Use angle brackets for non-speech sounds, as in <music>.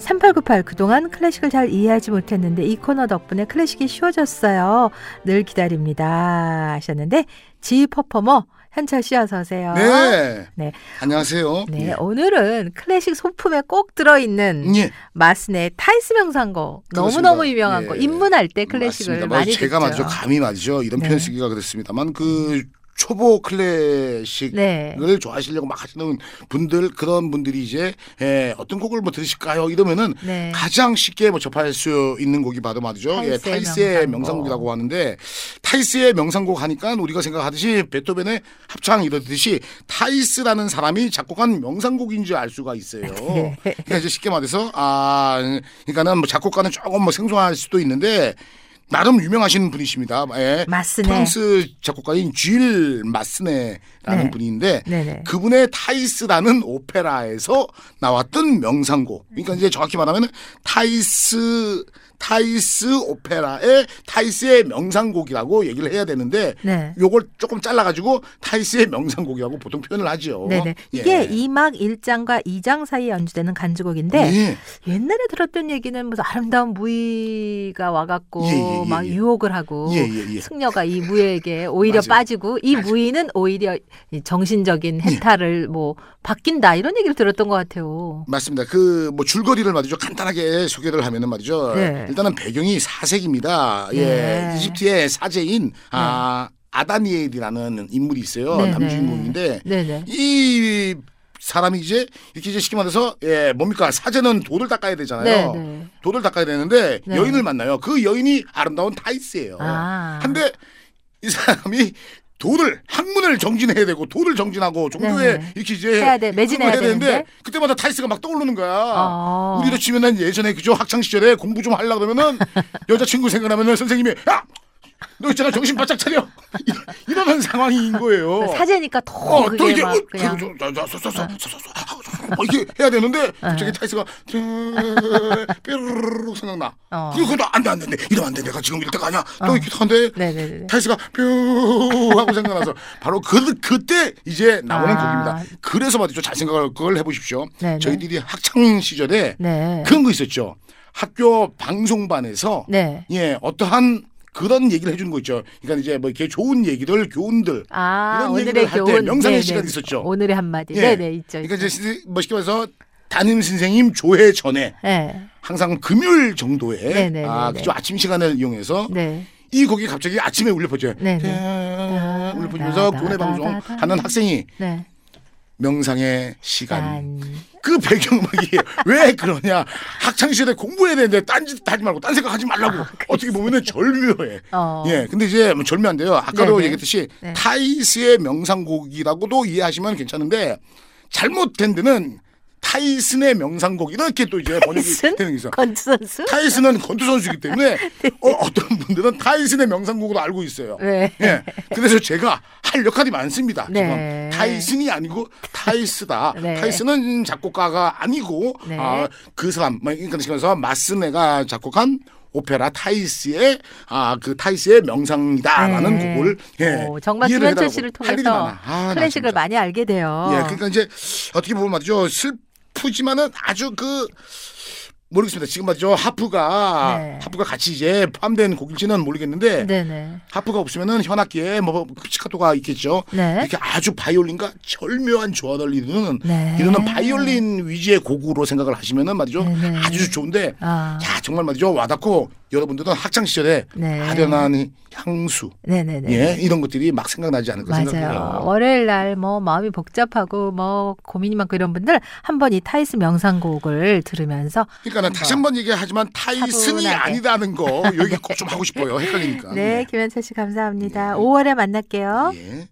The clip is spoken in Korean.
3898 그동안 클래식을 잘 이해하지 못했는데 이 코너 덕분에 클래식이 쉬워졌어요. 늘 기다립니다. 하셨는데 지 퍼포머 현철 씨 어서 오세요. 네. 네. 안녕하세요. 네, 예. 오늘은 클래식 소품에 꼭 들어 있는 예. 마스네 타이스 명상곡. 너무너무 유명한 예. 거 입문할 때 클래식을 맞습니다. 뭐 많이 제가 듣죠. 말이죠. 감히 말이죠. 이런 네. 표현 쓰기가 그렇습니다만 그 초보 클래식을 네. 좋아하시려고 막 하시는 분들 그런 분들이 이제 예, 어떤 곡을 뭐 들으실까요? 이러면은 네. 가장 쉽게 뭐 접할 수 있는 곡이 바로 말이죠. 예, 타이스의 타이스의 명상곡. 명상곡 이라고 하는데 타이스의 명상곡 하니까 우리가 생각하듯이 베토벤의 합창 이러듯이 타이스라는 사람이 작곡한 명상곡인 줄 알 수가 있어요. <laughs> 네. 그러니까 이제 쉽게 말해서 아 그러니까는 뭐 작곡가는 조금 뭐 생소할 수도 있는데 나름 유명하신 분이십니다. 예. 마스네. 프랑스 작곡가인 쥘 마스네라는 네. 분인데 네네. 그분의 타이스라는 오페라에서 나왔던 명상곡. 그러니까 이제 정확히 말하면 타이스 타이스 오페라의 타이스의 명상곡이라고 얘기를 해야 되는데 네. 요걸 조금 잘라가지고 타이스의 명상곡이라고 보통 표현을 하죠. 네네. 예. 이게 이 2막 1장과 2장 사이에 연주되는 간주곡인데 예. 옛날에 들었던 얘기는 무슨 아름다운 무희가 와갖고 예, 예, 예, 막 예. 유혹을 하고 예, 예, 예. 승려가 이 무희에게 <laughs> 오히려. 빠지고 이 무희는 오히려 이 예. 정신적인 해탈을 뭐 바뀐다 이런 얘기를 들었던 것 같아요. 맞습니다. 그 뭐 줄거리를 말이죠. 간단하게 소개를 하면은 말이죠. 네. 일단은 배경이 사색입니다. 예. 네. 이집트의 사제인 아 아다니엘이라는 인물이 있어요. 네, 네. 남주인공인데 네네. 이 사람이 이제 이렇게 이제 쉽게 말해서 예 뭡니까 사제는 돌을 닦아야 되잖아요. 네네. 돌을 닦아야 되는데 네. 여인을 만나요. 그 여인이 아름다운 타이스예요. 아. 한데 이 사람이 도를 학문을 정진해야 되고 도를 정진하고 종교에 네. 이렇게 이제 해야 돼, 매진해야 그걸 되는데. 되는데 그때마다 타이스가 막 떠오르는 거야. 아. 우리도 치면은 예전에 그죠 학창 시절에 공부 좀 하려 그러면은 <laughs> 여자친구 생각나면은 선생님이 야 너 있잖아 정신 바짝 차려 <laughs> 이러- 이러는 상황인 거예요. 사제니까 더 어, 또 그게 이게 막 어, 그냥 저, 뭐 이렇게 해야 되는데 갑자기 타이스가 뾰루룩 생각나. 어. 그것도 안돼 안돼 이러면 안돼 내가 지금 이럴 때가 아니야. 또 이렇게 네네네. 타이스가 뾰 하고 생각나서 바로 그 그때 이제 나오는 아. 곡입니다. 그래서 말이죠. 잘 생각을 그걸 해보십시오. 네네. 저희들이 학창 시절에 네. 그런 거 있었죠. 학교 방송반에서 네. 예 어떠한 그런 얘기를 해주는 거 있죠. 그러니까 이제 뭐 이렇게 좋은 얘기들 교훈들 아, 이런 얘기를 할때 교훈. 명상의. 시간이 있었죠. 오늘의 한마디. 예. 네네, 있죠. 그러니까 있죠. 이제 쉽게 말해서 담임 선생님 조회 전에 네. 항상 금요일 정도에 네네네네. 아 그죠 아침 시간을 이용해서 네. 이 곡이 갑자기 아침에 울려 퍼져요. 울려 퍼지면서 다, 교내 다, 방송 다, 다. 하는 학생이 네. 명상의 시간 짠. 그 배경음악이 <laughs> 왜 그러냐 학창 시절에 공부해야 되는데 딴짓 하지 말고 딴 생각 하지 말라고 어떻게 보면은 절묘해 아, 어. 예 근데 이제 뭐 절묘한데요 아까도 네네. 얘기했듯이 네. 타이스의 명상곡이라고도 이해하시면 괜찮은데 잘못된 데는 타이슨의 명상곡 이렇게 또 이제 번역이 타이슨? 되는 게 있어 건투 선수? 타이슨은 권투 선수이기 때문에 <laughs> 어, 떤 분들은 타이슨의 명상곡으로 알고 있어요. 네. 예. 그래서 제가 할 역할이 많습니다. 네. 지금 타이슨이 아니고 타이스다. 네. 타이슨은 작곡가가 아니고 네. 아, 그 사람 뭐 그러니까 그래서 마스네가 작곡한 오페라 타이스의 아 그 타이스의 명상이다라는 네. 곡을 예, 오, 정말 김현철. 씨를 통해서. 아, 나 클래식을. 많이 알게 돼요. 예, 그러니까 이제 어떻게 보면 말이죠. 슬프지만은 아주 그 모르겠습니다. 지금 말이죠. 하프가 네. 하프가 같이 이제 포함된 곡일지는 모르겠는데 네네. 하프가 없으면은 현악기에 뭐 피치카토가 있겠죠. 네. 이렇게 아주 바이올린과 절묘한 조화를 이루는 네. 이루는 바이올린 위주의 곡으로 생각을 하시면은 말이죠. 네네. 아주 좋은데 아. 야 정말 말이죠. 와닿고 여러분들은 학창 시절에 네. 아련한 향수 네네네. 예 이런 것들이 막 생각나지 않을까 맞아요. 생각해요. 월요일 날 뭐 마음이 복잡하고 뭐 고민이 많고 이런 분들 한번 이 타이스 명상곡을 들으면서 그러니까는 다시 한 번 얘기하지만 타이슨이. 아니다는 거 <laughs> 여기 꼭좀 하고 싶어요. 헷갈리니까. 네, 김현철 씨 감사합니다. 5월에 만날게요. 예.